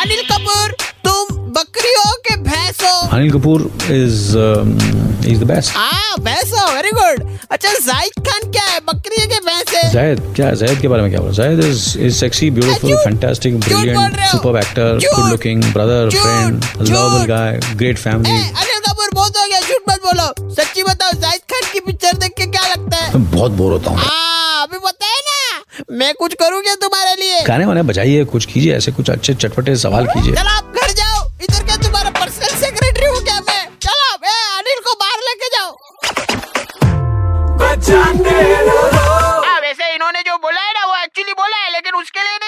अनिल कपूर तुम बकरियों के भैंस हो Anil Kapoor is is the best हाँ भैंस हो वेरी गुड अच्छा जाहिद खान क्या है बकरी के भैंस है जाहिद क्या जाहिद के बारे में क्या बोल Zahid is is sexy beautiful fantastic brilliant super actor good looking brother friend lovable guy great family Anil Kapoor बहुत हो गया झूठ मत बोलो सच्ची बताओ जाहिद खान की पिक्चर देख के क्या लगता है बहुत बोर होता हूँ हूँ मैं कुछ करूँ क्या तुम्हारे लिए? गाने वाने बजाइए कुछ कीजिए ऐसे कुछ अच्छे चटपटे सवाल कीजिए। चलो आप घर जाओ। इधर क्या तुम्हारा पर्सनल सेक्रेटरी हूँ क्या मैं? चलो ए, अनिल को बाहर लेके जाओ। हाँ वैसे इन्होंने जो बोला है ना वो एक्चुअली बोला है लेकिन उसके लिए